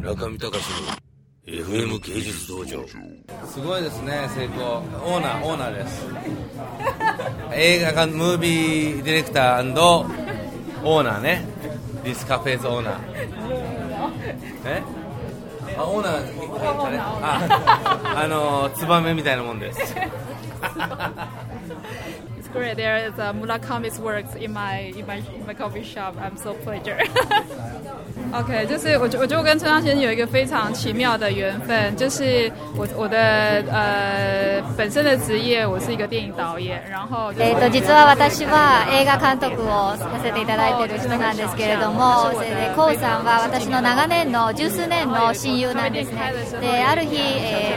村上隆の FM 芸術道場。すごいですね成功。オーナーオーナーです。映画館ムービーディレクターオーナーね。ディスカフェーズオーナー。え？あオーナーああのツバメみたいなもんです It's great. There is uh, Murakami's works in my in my in my coffee shop. I'm so pleasure. OK，就是我我就跟村上先生有一个非常奇妙的缘分，就是我我的呃 本身的职业我是一个电影导演，然后えっと実は私は映画監督をさせていただいている人なんですけれども、それでコウさんは私の長年の十数年の親友なんですね。である日、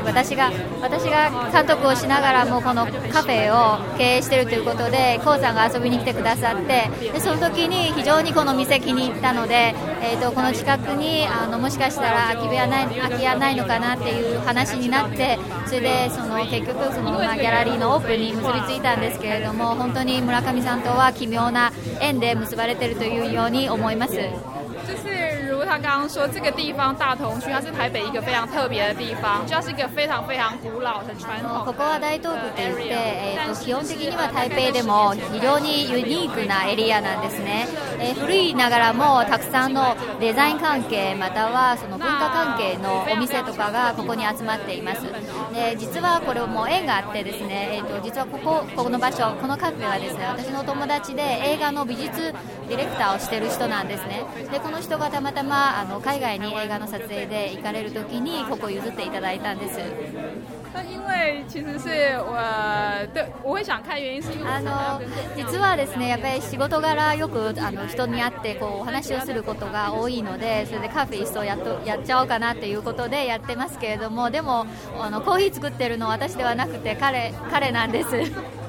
私が私が監督をしながらもこのカフェを経営しているということで、コウさんが遊びに来てくださって、でその時に非常にこの店気に入ったので、えっ、とこの近くにあのもしかしたら空き部屋ない空き家ないのかなっていう話になってそれでその結局その、まあ、ギャラリーのオープンに結びついたんですけれども本当に村上さんとは奇妙な縁で結ばれているというように思います。他刚刚说，这个地方大同区，它是台北一个非常特别的地方，就它是一个非常非常古老、很传统。ここは大東区といって、えー、と基本的には台北でも非常にユニークなエリアなんですね。えー、古いながらもたくさんのデザイン関係またはその文化関係のお店とかがここに集まっています。で実はこれも縁があってですね、えー、と実はここここの場所このカフェはですね私の友達で映画の美術ディレクターをしている人なんですね。でこの人がたまたまあの海外に映画の撮影で行かれるときにここ譲っていただいたんです。あの実はですねやっぱり仕事柄よくあの人に会ってこうお話をすることが多いのでそれでカフェ一層やっとやっちゃおうかなということでやってますけれどもでもあのコーヒー作ってるのは私ではなくて彼彼なんです。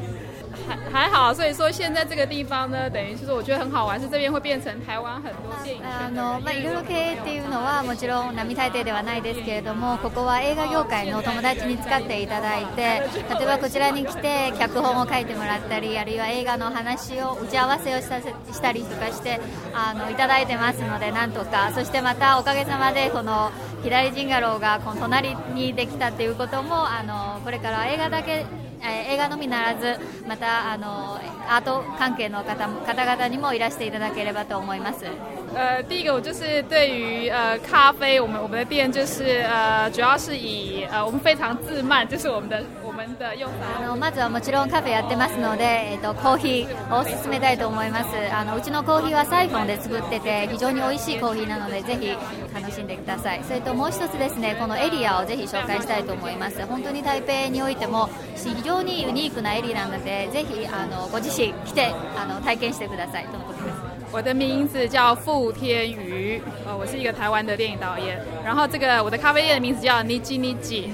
还好，所以说现在这个地方呢，等于就是我觉得很好玩，是这边会变成台湾很多電影あのまあいろいろ経営っていうのはもちろん並大抵ではないですけれども、ここは映画業界の友達に使っていただいて、例えばこちらに来て脚本を書いてもらったり、あるいは映画の話を打ち合わせをしたしたりとかしてあのいただいてますので、なんとか、そしてまたおかげさまでこの左ジンガローがこの隣にできたっていうこともあのこれから映画だけ映画のみならずまたあのアート関係の方方々にもいらしていただければと思います。呃，第一个我就是对于呃咖啡，我们我们的店就是呃主要是以呃我们非常自慢，就是我们的あのまずはもちろんカフェやってますので、えっ、とコーヒーをおすすめたいと思います。あのうちのコーヒーはサイフォンで作ってて非常に美味しいコーヒーなのでぜひ楽しんでください。それともう一つですね、このエリアをぜひ紹介したいと思います。本当に台北においても非常にユニークなエリアなのでぜひあのご自身来てあの体験してくださいとのことです。我的名字叫傅天宇，呃，我是一个台湾的电影导演。然后这个我的咖啡店的名字叫 Niji Niji。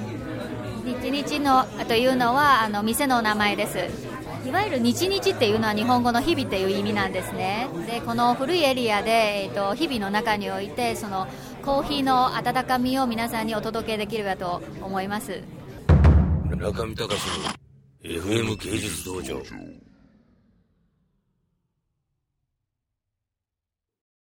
日日のというのはあの店の名前です。いわゆる日日っていうのは日本語の日々っていう意味なんですね。で、この古いエリアで、えっ、と日々の中においてそのコーヒーの温かみを皆さんにお届けできればと思います。中見隆の FM 芸術道場。